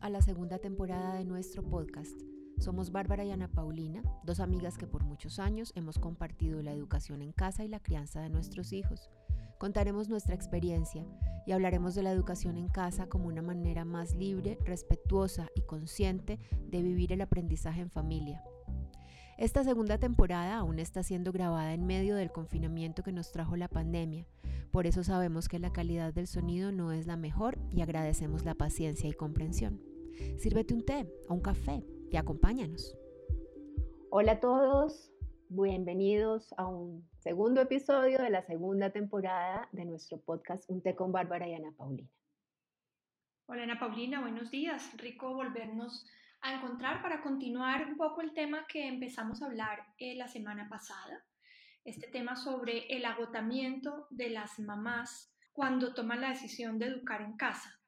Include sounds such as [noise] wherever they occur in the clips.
A la segunda temporada de nuestro podcast. Somos Bárbara y Ana Paulina, dos amigas que por muchos años hemos compartido la educación en casa y la crianza de nuestros hijos. Contaremos nuestra experiencia y hablaremos de la educación en casa como una manera más libre, respetuosa y consciente de vivir el aprendizaje en familia. Esta segunda temporada aún está siendo grabada en medio del confinamiento que nos trajo la pandemia, por eso sabemos que la calidad del sonido no es la mejor y agradecemos la paciencia y comprensión. Sírvete un té o un café y acompáñanos. Hola a todos, bienvenidos a un segundo episodio de la segunda temporada de nuestro podcast Un té con Bárbara y Ana Paulina. Hola Ana Paulina, buenos días. Rico volvernos a encontrar para continuar un poco el tema que empezamos a hablar eh, la semana pasada, este tema sobre el agotamiento de las mamás cuando toman la decisión de educar en casa.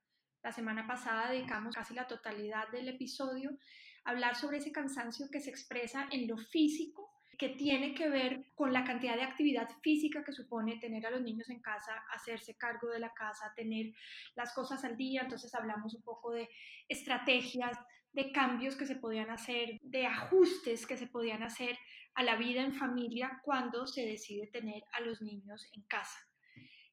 La semana pasada dedicamos casi la totalidad del episodio a hablar sobre ese cansancio que se expresa en lo físico que tiene que ver con la cantidad de actividad física que supone tener a los niños en casa, hacerse cargo de la casa, tener las cosas al día. Entonces hablamos un poco de estrategias, de cambios que se podían hacer, de ajustes que se podían hacer a la vida en familia cuando se decide tener a los niños en casa.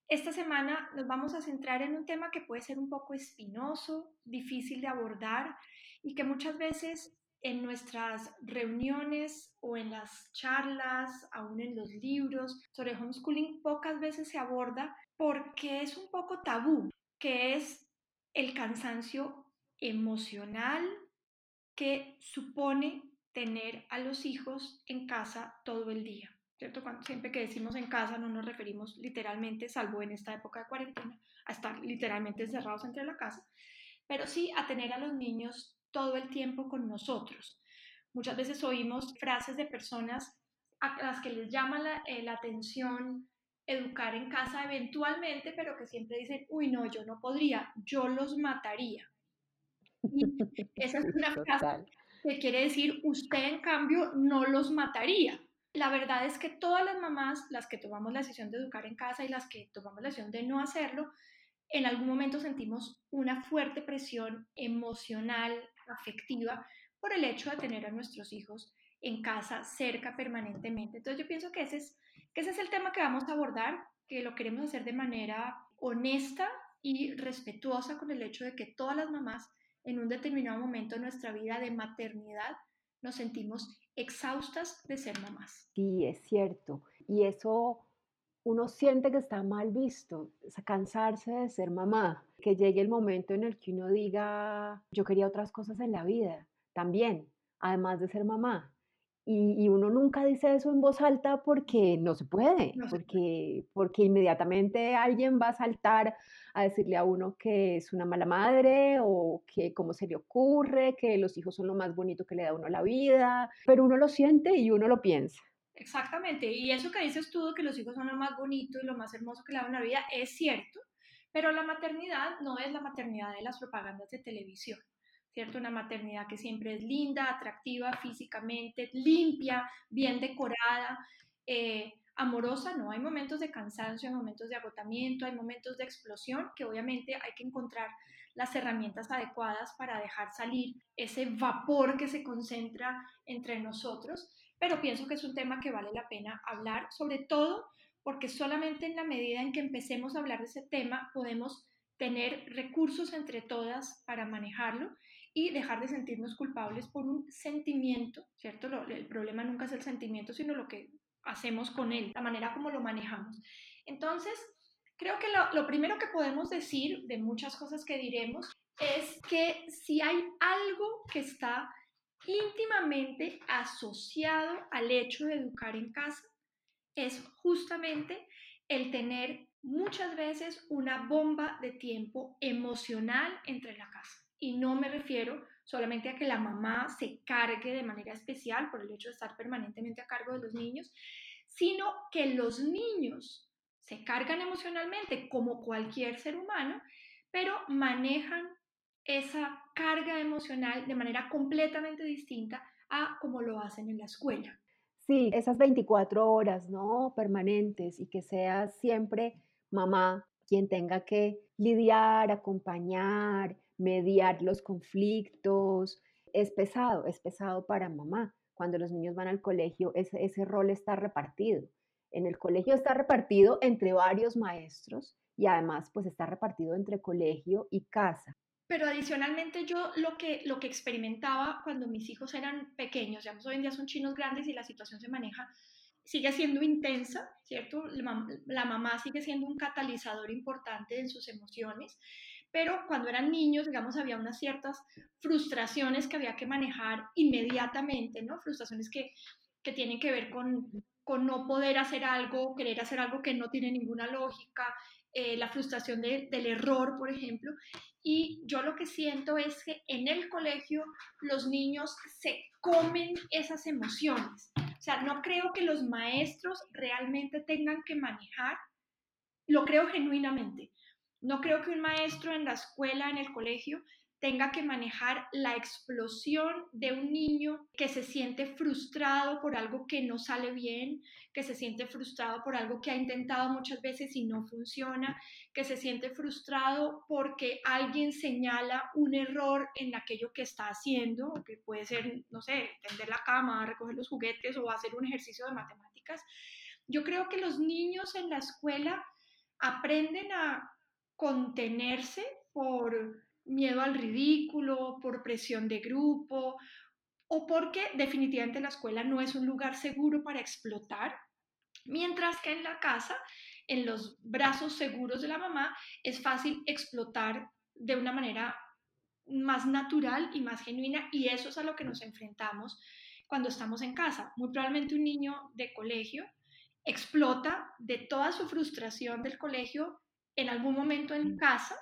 Esta semana nos vamos a centrar en un tema que puede ser un poco espinoso, difícil de abordar y que muchas veces en nuestras reuniones o en las charlas, aún en los libros sobre homeschooling, pocas veces se aborda porque es un poco tabú, que es el cansancio emocional que supone tener a los hijos en casa todo el día. ¿Cierto? Cuando, siempre que decimos en casa no nos referimos literalmente, salvo en esta época de cuarentena, a estar literalmente encerrados entre la casa, pero sí a tener a los niños todo el tiempo con nosotros. Muchas veces oímos frases de personas a las que les llama la, eh, la atención educar en casa eventualmente, pero que siempre dicen, uy, no, yo no podría, yo los mataría. [laughs] esa es una frase que quiere decir, usted en cambio no los mataría. La verdad es que todas las mamás, las que tomamos la decisión de educar en casa y las que tomamos la decisión de no hacerlo, en algún momento sentimos una fuerte presión emocional, afectiva, por el hecho de tener a nuestros hijos en casa cerca permanentemente. Entonces yo pienso que ese es, que ese es el tema que vamos a abordar, que lo queremos hacer de manera honesta y respetuosa con el hecho de que todas las mamás en un determinado momento de nuestra vida de maternidad nos sentimos exhaustas de ser mamás. Sí, es cierto. Y eso uno siente que está mal visto, cansarse de ser mamá, que llegue el momento en el que uno diga, yo quería otras cosas en la vida también, además de ser mamá. Y, uno nunca dice eso en voz alta porque no se puede, porque, porque inmediatamente alguien va a saltar a decirle a uno que es una mala madre o que cómo se le ocurre, que los hijos son lo más bonito que le da a uno la vida, pero uno lo siente y uno lo piensa. Exactamente, y eso que dices tú, que los hijos son lo más bonito y lo más hermoso que le da una vida, es cierto, pero la maternidad no es la maternidad de las propagandas de televisión. ¿Cierto? Una maternidad que siempre es linda, atractiva físicamente, limpia, bien decorada, eh, amorosa, no, hay momentos de cansancio, hay momentos de agotamiento, hay momentos de explosión que obviamente hay que encontrar las herramientas adecuadas para dejar salir ese vapor que se concentra entre nosotros, pero pienso que es un tema que vale la pena hablar, sobre todo porque solamente en la medida en que empecemos a hablar de ese tema podemos tener recursos entre todas para manejarlo y dejar de sentirnos culpables por un sentimiento, ¿cierto? el problema nunca es el sentimiento, sino lo que hacemos con él, la manera como lo manejamos. Entonces, creo que lo, lo primero que podemos decir de muchas cosas que diremos es que si hay algo que está íntimamente asociado al hecho de educar en casa, es justamente el tener muchas veces una bomba de tiempo emocional entre la casa. Y no me refiero solamente a que la mamá se cargue de manera especial por el hecho de estar permanentemente a cargo de los niños, sino que los niños se cargan emocionalmente como cualquier ser humano, pero manejan esa carga emocional de manera completamente distinta a como lo hacen en la escuela. Sí, esas 24 horas, ¿no? Permanentes y que sea siempre mamá quien tenga que lidiar, acompañar, mediar los conflictos. Es pesado, es pesado para mamá. Cuando los niños van al colegio, ese, ese rol está repartido. En el colegio está repartido entre varios maestros y además pues está repartido entre colegio y casa. Pero adicionalmente yo lo que, lo que experimentaba cuando mis hijos eran pequeños, digamos, hoy en día son chinos grandes y la situación se maneja, sigue siendo intensa, ¿cierto? La, mamá sigue siendo un catalizador importante en sus emociones, pero cuando eran niños, digamos, había unas ciertas frustraciones que había que manejar inmediatamente, ¿no? Frustraciones que, que tienen que ver con, con no poder hacer algo, querer hacer algo que no tiene ninguna lógica, eh, la frustración del error, por ejemplo. Y yo lo que siento es que en el colegio los niños se comen esas emociones. O sea, no creo que los maestros realmente tengan que manejar, lo creo genuinamente. No creo que un maestro en la escuela, en el colegio, tenga que manejar la explosión de un niño que se siente frustrado por algo que no sale bien, que se siente frustrado por algo que ha intentado muchas veces y no funciona, que se siente frustrado porque alguien señala un error en aquello que está haciendo, que puede ser, no sé, tender la cama, recoger los juguetes o hacer un ejercicio de matemáticas. Yo creo que los niños en la escuela aprenden a contenerse por miedo al ridículo, por presión de grupo o porque definitivamente la escuela no es un lugar seguro para explotar, mientras que en la casa, en los brazos seguros de la mamá, es fácil explotar de una manera más natural y más genuina y eso es a lo que nos enfrentamos cuando estamos en casa. Muy probablemente un niño de colegio explota de toda su frustración del colegio en algún momento en casa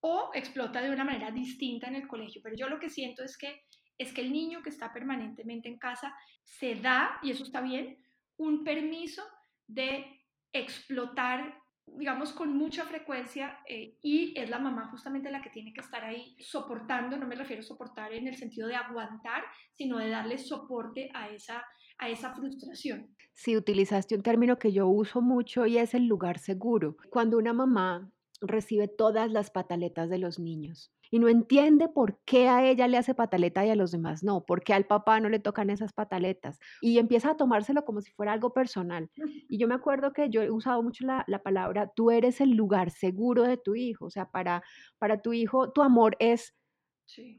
o explota de una manera distinta en el colegio. Pero yo lo que siento es que, es que el niño que está permanentemente en casa se da, y eso está bien, un permiso de explotar digamos, con mucha frecuencia eh, y es la mamá justamente la que tiene que estar ahí soportando, no me refiero a soportar en el sentido de aguantar, sino de darle soporte a esa, a esa frustración. Sí, utilizaste un término que yo uso mucho y es el lugar seguro. Cuando una mamá recibe todas las pataletas de los niños y no entiende por qué a ella le hace pataleta y a los demás no, por qué al papá no le tocan esas pataletas y empieza a tomárselo como si fuera algo personal. Y yo me acuerdo que yo he usado mucho la, palabra, tú eres el lugar seguro de tu hijo, o sea, para, para tu hijo tu amor es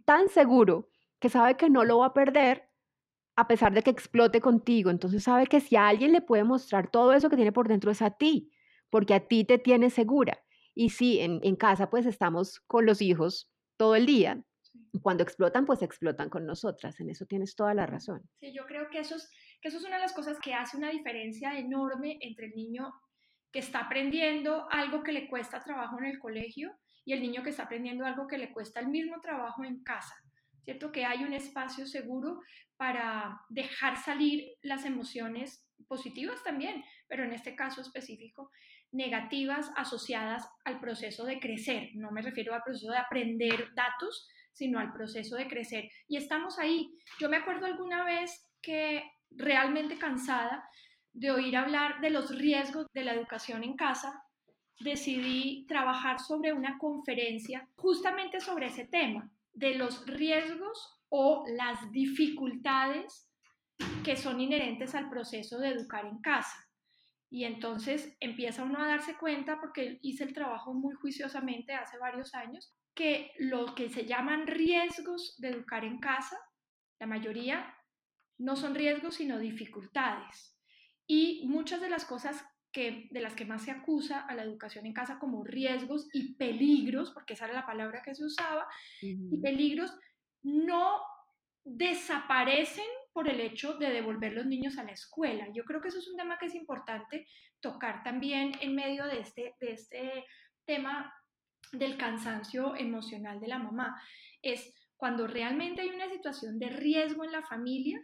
tan seguro que sabe que no lo va a perder a pesar de que explote contigo, entonces sabe que si a alguien le puede mostrar todo eso que tiene por dentro es a ti, porque a ti te tiene segura. Y sí, en, en casa pues estamos con los hijos todo el día. Cuando explotan, pues explotan con nosotras. En eso tienes toda la razón. Sí, yo creo que eso es, que eso es una de las cosas que hace una diferencia enorme entre el niño que está aprendiendo algo que le cuesta trabajo en el colegio y el niño que está aprendiendo algo que le cuesta el mismo trabajo en casa. ¿Cierto? Que hay un espacio seguro para dejar salir las emociones positivas también, pero en este caso específico, negativas asociadas al proceso de crecer. No me refiero al proceso de aprender datos, sino al proceso de crecer. Y estamos ahí. Yo me acuerdo alguna vez que realmente cansada de oír hablar de los riesgos de la educación en casa, decidí trabajar sobre una conferencia justamente sobre ese tema, de los riesgos o las dificultades que son inherentes al proceso de educar en casa. Y entonces empieza uno a darse cuenta, porque hice el trabajo muy juiciosamente hace varios años, que lo que se llaman riesgos de educar en casa, la mayoría no son riesgos, sino dificultades. Y muchas de las cosas que, de las que más se acusa a la educación en casa como riesgos y peligros, porque esa era la palabra que se usaba, y peligros no desaparecen por el hecho de devolver los niños a la escuela. Yo creo que eso es un tema que es importante tocar también en medio de este, de este tema del cansancio emocional de la mamá. Es cuando realmente hay una situación de riesgo en la familia,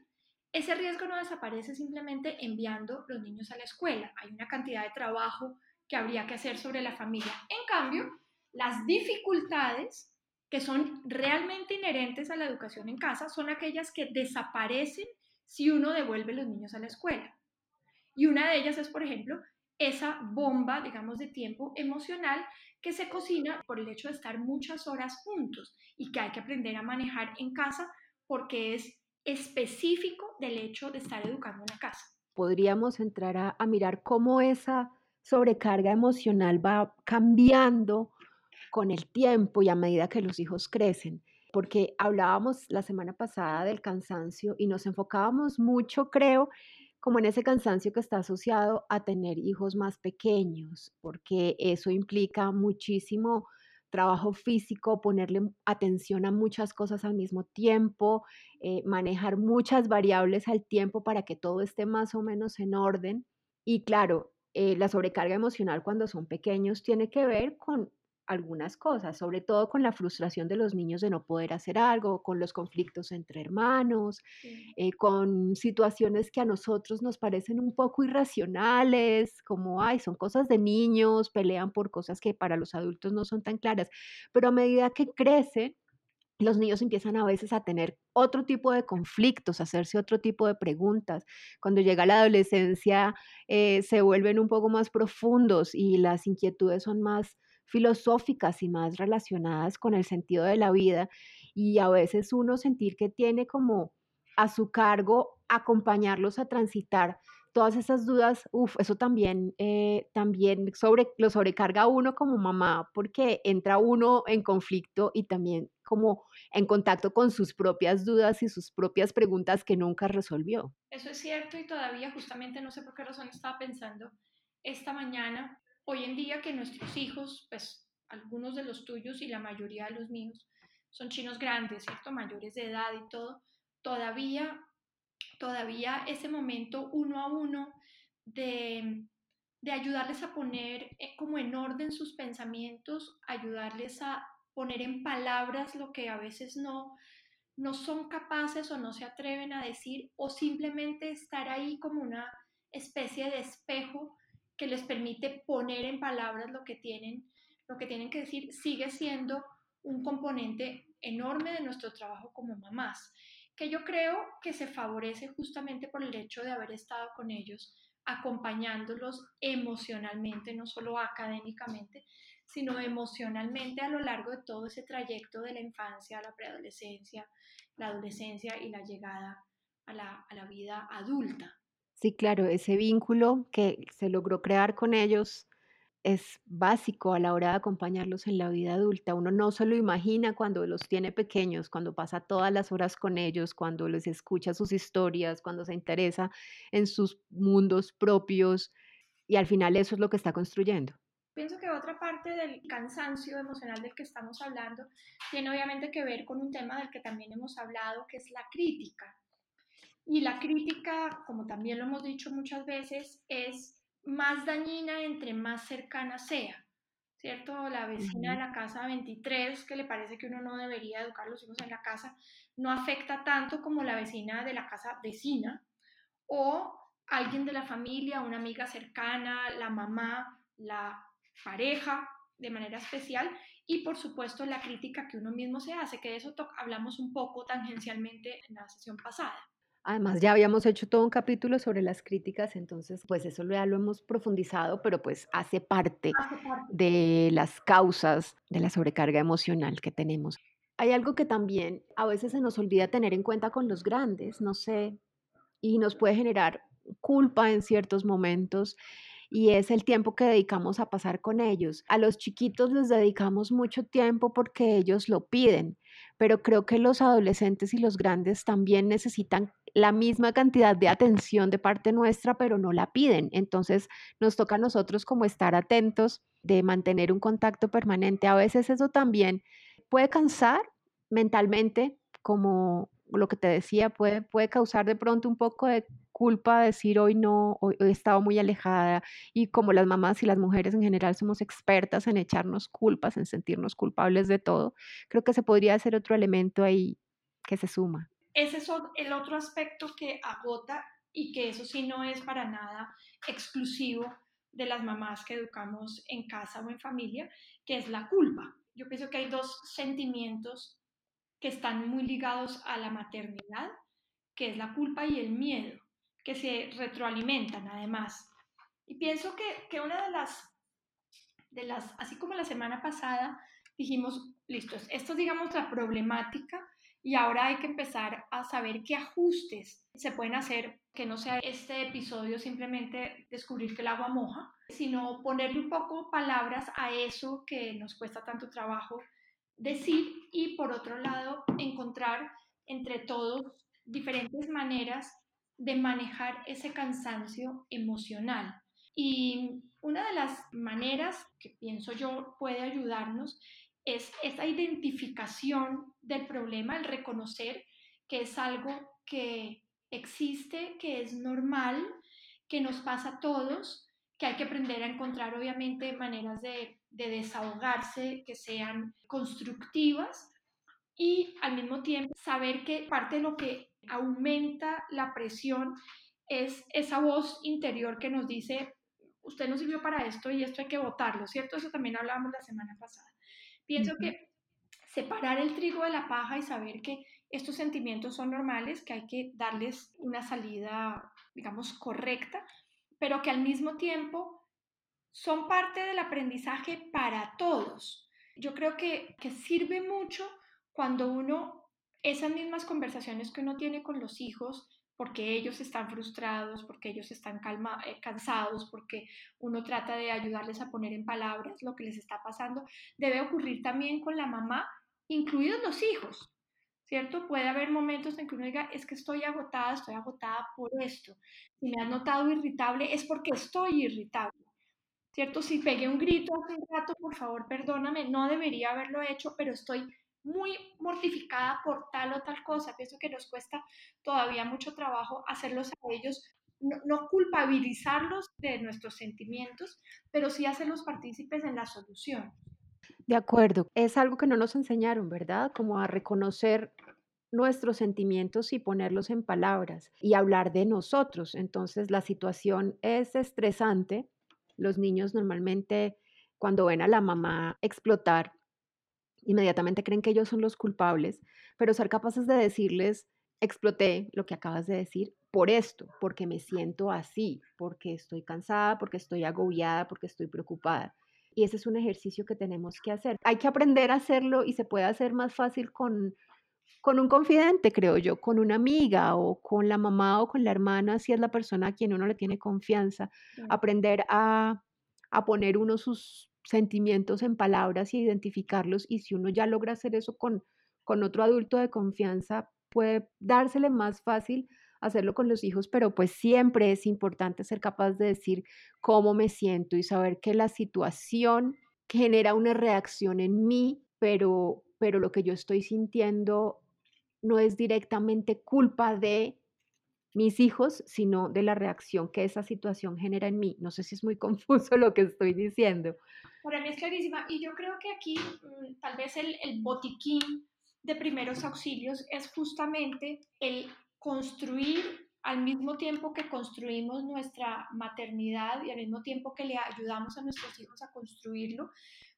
ese riesgo no desaparece simplemente enviando los niños a la escuela. Hay una cantidad de trabajo que habría que hacer sobre la familia. En cambio, las dificultades que son realmente inherentes a la educación en casa son aquellas que desaparecen si uno devuelve los niños a la escuela. Y una de ellas es, por ejemplo, esa bomba, digamos, de tiempo emocional que se cocina por el hecho de estar muchas horas juntos y que hay que aprender a manejar en casa porque es específico del hecho de estar educando en la casa. Podríamos entrar a, a mirar cómo esa sobrecarga emocional va cambiando con el tiempo y a medida que los hijos crecen porque hablábamos la semana pasada del cansancio y nos enfocábamos mucho, creo, como en ese cansancio que está asociado a tener hijos más pequeños, porque eso implica muchísimo trabajo físico, ponerle atención a muchas cosas al mismo tiempo, eh, manejar muchas variables al tiempo para que todo esté más o menos en orden. Y claro, eh, la sobrecarga emocional cuando son pequeños tiene que ver con algunas cosas, sobre todo con la frustración de los niños de no poder hacer algo, con los conflictos entre hermanos, eh, con situaciones que a nosotros nos parecen un poco irracionales, como, ay, son cosas de niños, pelean por cosas que para los adultos no son tan claras, pero a medida que crece, los niños empiezan a veces a tener otro tipo de conflictos, a hacerse otro tipo de preguntas. Cuando llega la adolescencia, eh, se vuelven un poco más profundos y las inquietudes son más filosóficas y más relacionadas con el sentido de la vida y a veces uno sentir que tiene como a su cargo acompañarlos a transitar todas esas dudas, uff, eso también, eh, también sobre, lo sobrecarga uno como mamá, porque entra uno en conflicto y también como en contacto con sus propias dudas y sus propias preguntas que nunca resolvió. Eso es cierto y todavía justamente no sé por qué razón estaba pensando esta mañana hoy en día que nuestros hijos, pues algunos de los tuyos y la mayoría de los míos, son chinos grandes, ¿cierto? Mayores de edad y todo, todavía, todavía ese momento uno a uno de, de ayudarles a poner eh, como en orden sus pensamientos, ayudarles a poner en palabras lo que a veces no, no son capaces o no se atreven a decir, o simplemente estar ahí como una especie de espejo que les permite poner en palabras lo que tienen, lo que tienen que decir, sigue siendo un componente enorme de nuestro trabajo como mamás, que yo creo que se favorece justamente por el hecho de haber estado con ellos, acompañándolos emocionalmente, no solo académicamente, sino emocionalmente a lo largo de todo ese trayecto de la infancia a la preadolescencia, la adolescencia y la llegada a la, a la vida adulta. Sí, claro, ese vínculo que se logró crear con ellos es básico a la hora de acompañarlos en la vida adulta. Uno no se lo imagina cuando los tiene pequeños, cuando pasa todas las horas con ellos, cuando les escucha sus historias, cuando se interesa en sus mundos propios y al final eso es lo que está construyendo. Pienso que otra parte del cansancio emocional del que estamos hablando tiene obviamente que ver con un tema del que también hemos hablado, que es la crítica. Y la crítica, como también lo hemos dicho muchas veces, es más dañina entre más cercana sea, ¿cierto? La vecina de la casa 23, que le parece que uno no debería educar a los hijos en la casa, no afecta tanto como la vecina de la casa vecina o alguien de la familia, una amiga cercana, la mamá, la pareja de manera especial y por supuesto la crítica que uno mismo se hace, que de eso hablamos un poco tangencialmente en la sesión pasada. Además, ya habíamos hecho todo un capítulo sobre las críticas, entonces, pues eso ya lo hemos profundizado, pero pues hace parte de las causas de la sobrecarga emocional que tenemos. Hay algo que también a veces se nos olvida tener en cuenta con los grandes, no sé, y nos puede generar culpa en ciertos momentos y es el tiempo que dedicamos a pasar con ellos. A los chiquitos les dedicamos mucho tiempo porque ellos lo piden, pero creo que los adolescentes y los grandes también necesitan la misma cantidad de atención de parte nuestra, pero no la piden. Entonces nos toca a nosotros como estar atentos de mantener un contacto permanente. A veces eso también puede cansar mentalmente, como lo que te decía, puede, puede causar de pronto un poco de culpa decir hoy no, hoy he estado muy alejada y como las mamás y las mujeres en general somos expertas en echarnos culpas, en sentirnos culpables de todo, creo que se podría hacer otro elemento ahí que se suma. Ese es el otro aspecto que agota y que eso sí no es para nada exclusivo de las mamás que educamos en casa o en familia, que es la culpa. Yo pienso que hay dos sentimientos que están muy ligados a la maternidad, que es la culpa y el miedo que se retroalimentan además. Y pienso que, que una de las, de las, así como la semana pasada dijimos, listos, esto es digamos la problemática y ahora hay que empezar a saber qué ajustes se pueden hacer, que no sea este episodio simplemente descubrir que el agua moja, sino ponerle un poco palabras a eso que nos cuesta tanto trabajo decir y por otro lado encontrar entre todos diferentes maneras de manejar ese cansancio emocional. Y una de las maneras que pienso yo puede ayudarnos es esa identificación del problema, el reconocer que es algo que existe, que es normal, que nos pasa a todos, que hay que aprender a encontrar obviamente maneras de, de desahogarse que sean constructivas y al mismo tiempo saber que parte de lo que aumenta la presión es esa voz interior que nos dice, usted no sirvió para esto y esto hay que votarlo, ¿cierto? Eso también hablábamos la semana pasada. Pienso que separar el trigo de la paja y saber que estos sentimientos son normales, que hay que darles una salida, digamos, correcta, pero que al mismo tiempo son parte del aprendizaje para todos. Yo creo que, que sirve mucho cuando uno, esas mismas conversaciones que uno tiene con los hijos, porque ellos están frustrados, porque ellos están calma, eh, cansados, porque uno trata de ayudarles a poner en palabras lo que les está pasando, debe ocurrir también con la mamá, incluidos los hijos, ¿cierto? Puede haber momentos en que uno diga, es que estoy agotada, estoy agotada por esto. Si me has notado irritable, es porque estoy irritable. ¿Cierto? Si pegué un grito hace un rato, por favor, perdóname, no debería haberlo hecho, pero estoy muy mortificada por tal o tal cosa. Pienso que nos cuesta todavía mucho trabajo hacerlos a ellos, no, culpabilizarlos de nuestros sentimientos, pero sí hacerlos partícipes en la solución. De acuerdo, es algo que no nos enseñaron, ¿verdad? Como a reconocer nuestros sentimientos y ponerlos en palabras y hablar de nosotros. Entonces la situación es estresante. Los niños normalmente cuando ven a la mamá explotar inmediatamente creen que ellos son los culpables, pero ser capaces de decirles, exploté lo que acabas de decir por esto, porque me siento así, porque estoy cansada, porque estoy agobiada, porque estoy preocupada. Y ese es un ejercicio que tenemos que hacer. Hay que aprender a hacerlo y se puede hacer más fácil con, con un confidente, creo yo, con una amiga o con la mamá o con la hermana, si es la persona a quien uno le tiene confianza. Aprender a, a poner uno sus sentimientos en palabras y identificarlos. Y si uno ya logra hacer eso con, con otro adulto de confianza, puede dársele más fácil hacerlo con los hijos, pero pues siempre es importante ser capaz de decir cómo me siento y saber que la situación genera una reacción en mí, pero, pero lo que yo estoy sintiendo no es directamente culpa de mis hijos, sino de la reacción que esa situación genera en mí. No sé si es muy [laughs] confuso lo que estoy diciendo. Para mí es clarísima. Y yo creo que aquí mm, tal vez el, el botiquín de primeros auxilios es justamente el construir al mismo tiempo que construimos nuestra maternidad y al mismo tiempo que le ayudamos a nuestros hijos a construirlo,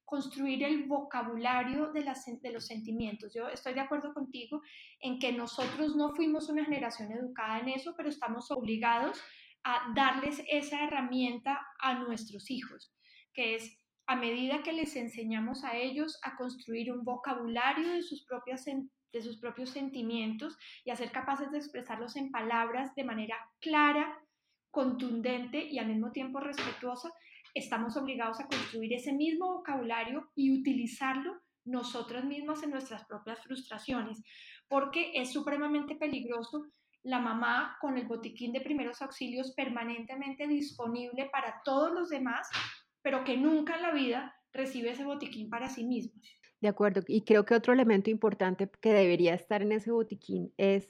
construir el vocabulario de, las, de los sentimientos. Yo estoy de acuerdo contigo en que nosotros no fuimos una generación educada en eso, pero estamos obligados a darles esa herramienta a nuestros hijos, que es a medida que les enseñamos a ellos a construir un vocabulario de sus, propias, de sus propios sentimientos y a ser capaces de expresarlos en palabras de manera clara, contundente y al mismo tiempo respetuosa, estamos obligados a construir ese mismo vocabulario y utilizarlo nosotros mismos en nuestras propias frustraciones, porque es supremamente peligroso la mamá con el botiquín de primeros auxilios permanentemente disponible para todos los demás pero que nunca en la vida recibe ese botiquín para sí mismo. De acuerdo, y creo que otro elemento importante que debería estar en ese botiquín es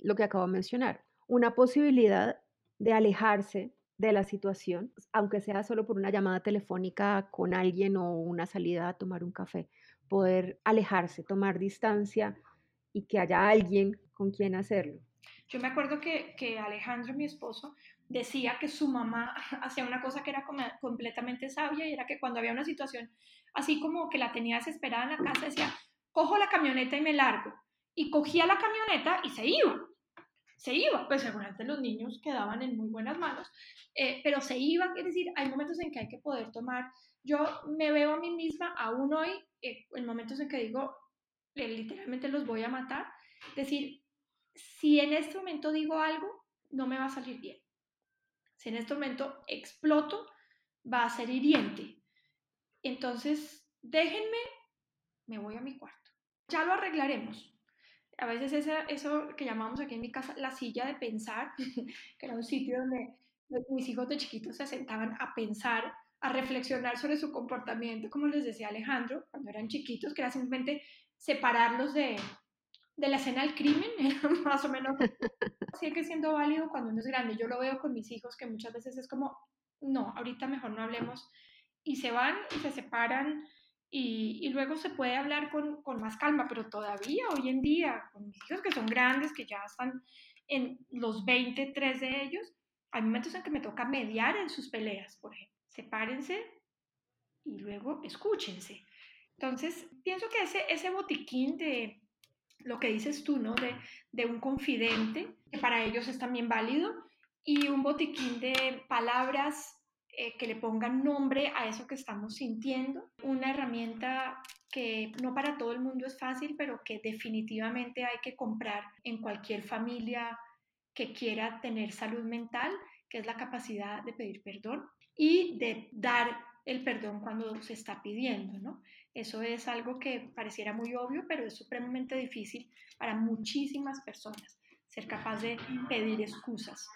lo que acabo de mencionar, una posibilidad de alejarse de la situación, aunque sea solo por una llamada telefónica con alguien o una salida a tomar un café, poder alejarse, tomar distancia y que haya alguien con quien hacerlo. Yo me acuerdo que, que Alejandro, mi esposo, decía que su mamá [laughs] hacía una cosa que era completamente sabia y era que cuando había una situación así como que la tenía desesperada en la casa, decía, cojo la camioneta y me largo. Y cogía la camioneta y se iba. se iba, pues seguramente los niños quedaban en muy buenas manos, eh, pero se iba, es decir, hay momentos en que hay que poder tomar, yo me veo a mí misma aún hoy, eh, en momentos en que digo, eh, literalmente los voy a matar, decir, si en este momento digo algo, no me va a salir bien. Si en este momento exploto, va a ser hiriente. Entonces, déjenme, me voy a mi cuarto. Ya lo arreglaremos a veces eso que llamamos aquí en mi casa la silla de pensar, [laughs] que era un sitio donde mis hijos de chiquitos se sentaban a pensar, a reflexionar sobre su comportamiento, como les decía Alejandro, cuando eran chiquitos, que era simplemente separarlos de, de la escena del crimen, [laughs] más o menos. [laughs] Sigue siendo válido cuando uno es grande. Yo lo veo con mis hijos que muchas veces es como, no, ahorita mejor no hablemos. Y se van y se separan y, luego se puede hablar con, con, más calma, pero todavía hoy en día, con mis hijos que son grandes, que ya están en los 23 de ellos, hay momentos en que me toca mediar en sus peleas, por ejemplo. Sepárense y luego escúchense. Entonces, pienso que ese, ese botiquín de lo que dices tú, ¿no? De, de un confidente, que para ellos es también válido, y un botiquín de palabras eh, que le pongan nombre a eso que estamos sintiendo. Una herramienta que no para todo el mundo es fácil, pero que definitivamente hay que comprar en cualquier familia que quiera tener salud mental, que es la capacidad de pedir perdón y de dar el perdón cuando se está pidiendo, ¿no? Eso es algo que pareciera muy obvio, pero es supremamente difícil para muchísimas personas, ser capaz de pedir excusas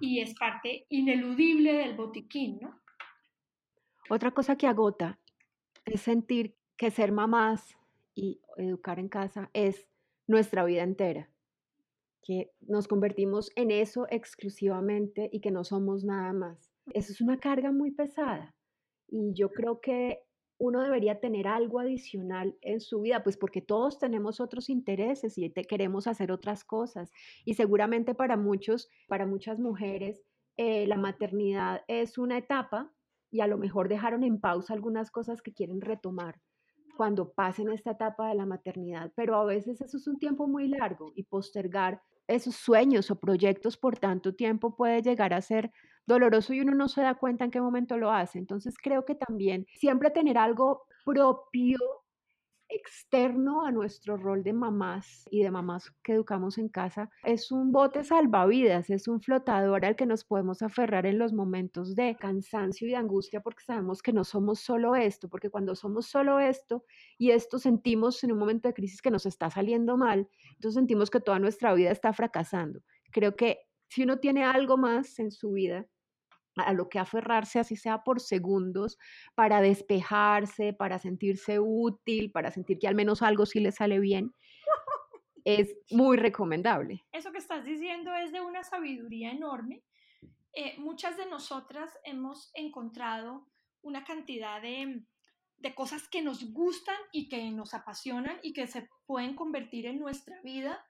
y es parte ineludible del botiquín, ¿no? Otra cosa que agota es sentir que ser mamás y educar en casa es nuestra vida entera, que nos convertimos en eso exclusivamente y que no somos nada más. Eso es una carga muy pesada y yo creo que uno debería tener algo adicional en su vida, pues porque todos tenemos otros intereses y queremos hacer otras cosas. Y seguramente para muchos, para muchas mujeres, eh, la maternidad es una etapa y a lo mejor dejaron en pausa algunas cosas que quieren retomar cuando pasen esta etapa de la maternidad, pero a veces eso es un tiempo muy largo y postergar esos sueños o proyectos por tanto tiempo puede llegar a ser doloroso y uno no se da cuenta en qué momento lo hace. Entonces creo que también siempre tener algo propio, externo a nuestro rol de mamás y de mamás que educamos en casa, es un bote salvavidas, es un flotador al que nos podemos aferrar en los momentos de cansancio y de angustia porque sabemos que no somos solo esto, porque cuando somos solo esto y esto sentimos en un momento de crisis que nos está saliendo mal, entonces sentimos que toda nuestra vida está fracasando. Creo que si uno tiene algo más en su vida, a lo que aferrarse, así sea por segundos, para despejarse, para sentirse útil, para sentir que al menos algo sí le sale bien, es [laughs] muy recomendable. Eso que estás diciendo es de una sabiduría enorme. Eh, muchas de nosotras hemos encontrado una cantidad de, de cosas que nos gustan y que nos apasionan y que se pueden convertir en nuestra vida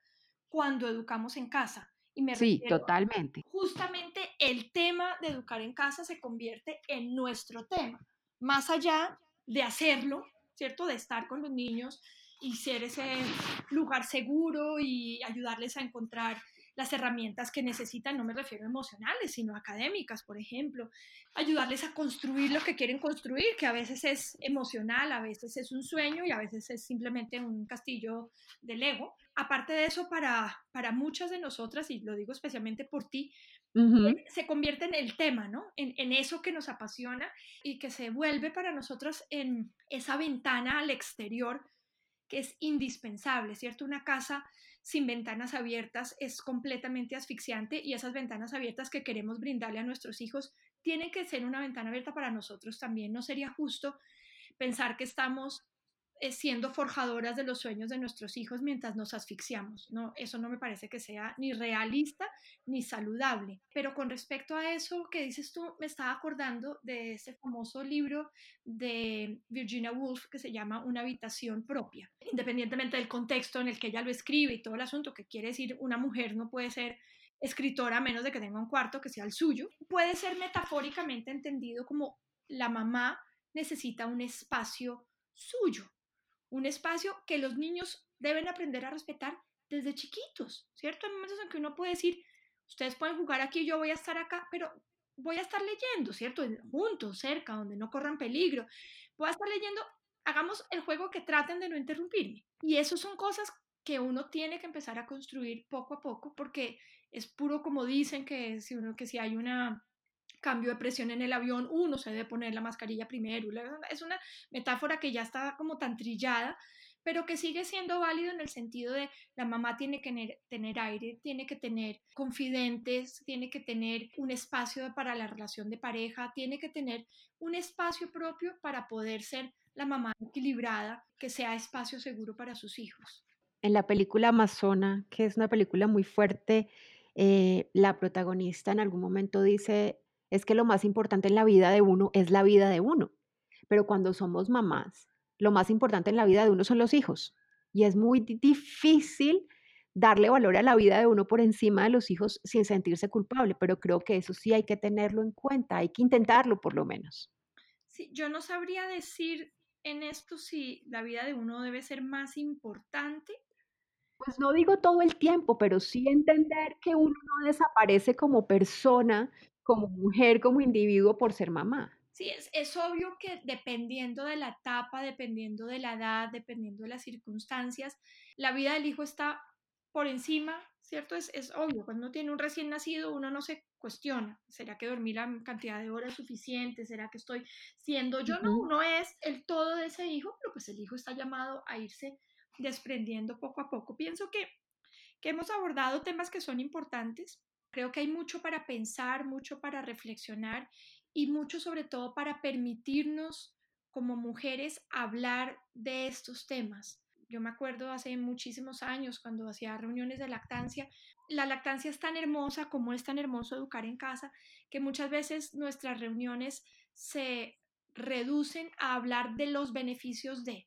cuando educamos en casa sí, totalmente. Justamente el tema de educar en casa se convierte en nuestro tema, más allá de hacerlo, ¿cierto? De estar con los niños y ser ese lugar seguro y ayudarles a encontrar las herramientas que necesitan, no me refiero a emocionales, sino académicas, por ejemplo, ayudarles a construir lo que quieren construir, que a veces es emocional, a veces es un sueño y a veces es simplemente un castillo de Lego. Aparte de eso, para, para muchas de nosotras, y lo digo especialmente por ti, eh, se convierte en el tema, ¿no? En, en, eso que nos apasiona y que se vuelve para nosotras en esa ventana al exterior que es indispensable, ¿cierto? Una casa sin ventanas abiertas es completamente asfixiante y esas ventanas abiertas que queremos brindarle a nuestros hijos tienen que ser una ventana abierta para nosotros también. No sería justo pensar que estamos siendo forjadoras de los sueños de nuestros hijos mientras nos asfixiamos. No, eso no me parece que sea ni realista ni saludable. Pero con respecto a eso que dices tú, me estaba acordando de ese famoso libro de Virginia Woolf que se llama Una habitación propia. Independientemente del contexto en el que ella lo escribe y todo el asunto, que quiere decir una mujer no puede ser escritora a menos de que tenga un cuarto que sea el suyo, puede ser metafóricamente entendido como la mamá necesita un espacio suyo, un espacio que los niños deben aprender a respetar desde chiquitos, ¿cierto? Hay momentos en que uno puede decir, ustedes pueden jugar aquí, yo voy a estar acá, pero voy a estar leyendo, ¿cierto? Juntos, cerca, donde no corran peligro. Voy a estar leyendo, hagamos el juego que traten de no interrumpirme. Y eso son cosas que uno tiene que empezar a construir poco a poco, porque es puro como dicen que si uno que si hay una cambio de presión en el avión, uno se debe poner la mascarilla primero. Es una metáfora que ya está como tan trillada, pero que sigue siendo válido en el sentido de la mamá tiene que tener, aire, tiene que tener confidentes, tiene que tener un espacio para la relación de pareja, tiene que tener un espacio propio para poder ser la mamá equilibrada, que sea espacio seguro para sus hijos. En la película Amazona, que es una película muy fuerte, eh, la protagonista en algún momento dice, es que lo más importante en la vida de uno es la vida de uno. Pero cuando somos mamás, lo más importante en la vida de uno son los hijos. Y es muy difícil darle valor a la vida de uno por encima de los hijos sin sentirse culpable, pero creo que eso sí hay que tenerlo en cuenta, hay que intentarlo por lo menos. Sí, yo no sabría decir en esto si la vida de uno debe ser más importante. Pues no digo todo el tiempo, pero sí entender que uno no desaparece como persona como mujer, como individuo por ser mamá. Sí, es, es, obvio que dependiendo de la etapa, dependiendo de la edad, dependiendo de las circunstancias, la vida del hijo está por encima, ¿cierto? Es, es obvio, cuando uno tiene un recién nacido, uno no se cuestiona, ¿será que dormí la cantidad de horas suficiente? ¿Será que estoy siendo yo? No, uno es el todo de ese hijo, pero pues el hijo está llamado a irse desprendiendo poco a poco. Pienso que, que hemos abordado temas que son importantes, Creo que hay mucho para pensar, mucho para reflexionar y mucho sobre todo para permitirnos como mujeres hablar de estos temas. Yo me acuerdo hace muchísimos años cuando hacía reuniones de lactancia, la lactancia es tan hermosa como es tan hermoso educar en casa, que muchas veces nuestras reuniones se reducen a hablar de los beneficios de,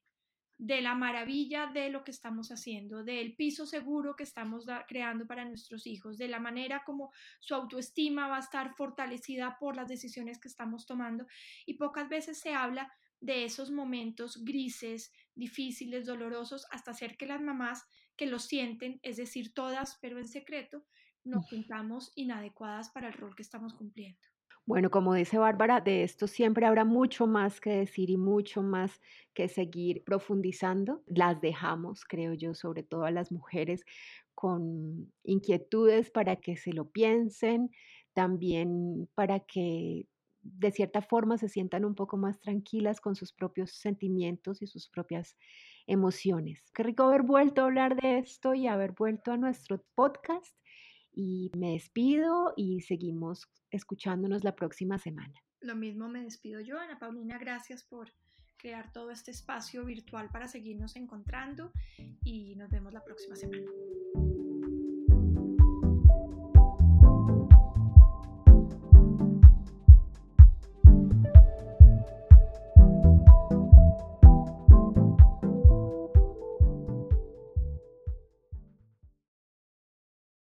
de la maravilla de lo que estamos haciendo, del piso seguro que estamos creando para nuestros hijos, de la manera como su autoestima va a estar fortalecida por las decisiones que estamos tomando. Y pocas veces se habla de esos momentos grises, difíciles, dolorosos, hasta hacer que las mamás que lo sienten, es decir, todas, pero en secreto, nos sintamos inadecuadas para el rol que estamos cumpliendo. Bueno, como dice Bárbara, de esto siempre habrá mucho más que decir y mucho más que seguir profundizando. Las dejamos, creo yo, sobre todo a las mujeres con inquietudes para que se lo piensen, también para que de cierta forma se sientan un poco más tranquilas con sus propios sentimientos y sus propias emociones. Qué rico haber vuelto a hablar de esto y haber vuelto a nuestro podcast. Y me despido y seguimos escuchándonos la próxima semana. Lo mismo me despido yo, Ana Paulina, gracias por crear todo este espacio virtual para seguirnos encontrando y nos vemos la próxima semana.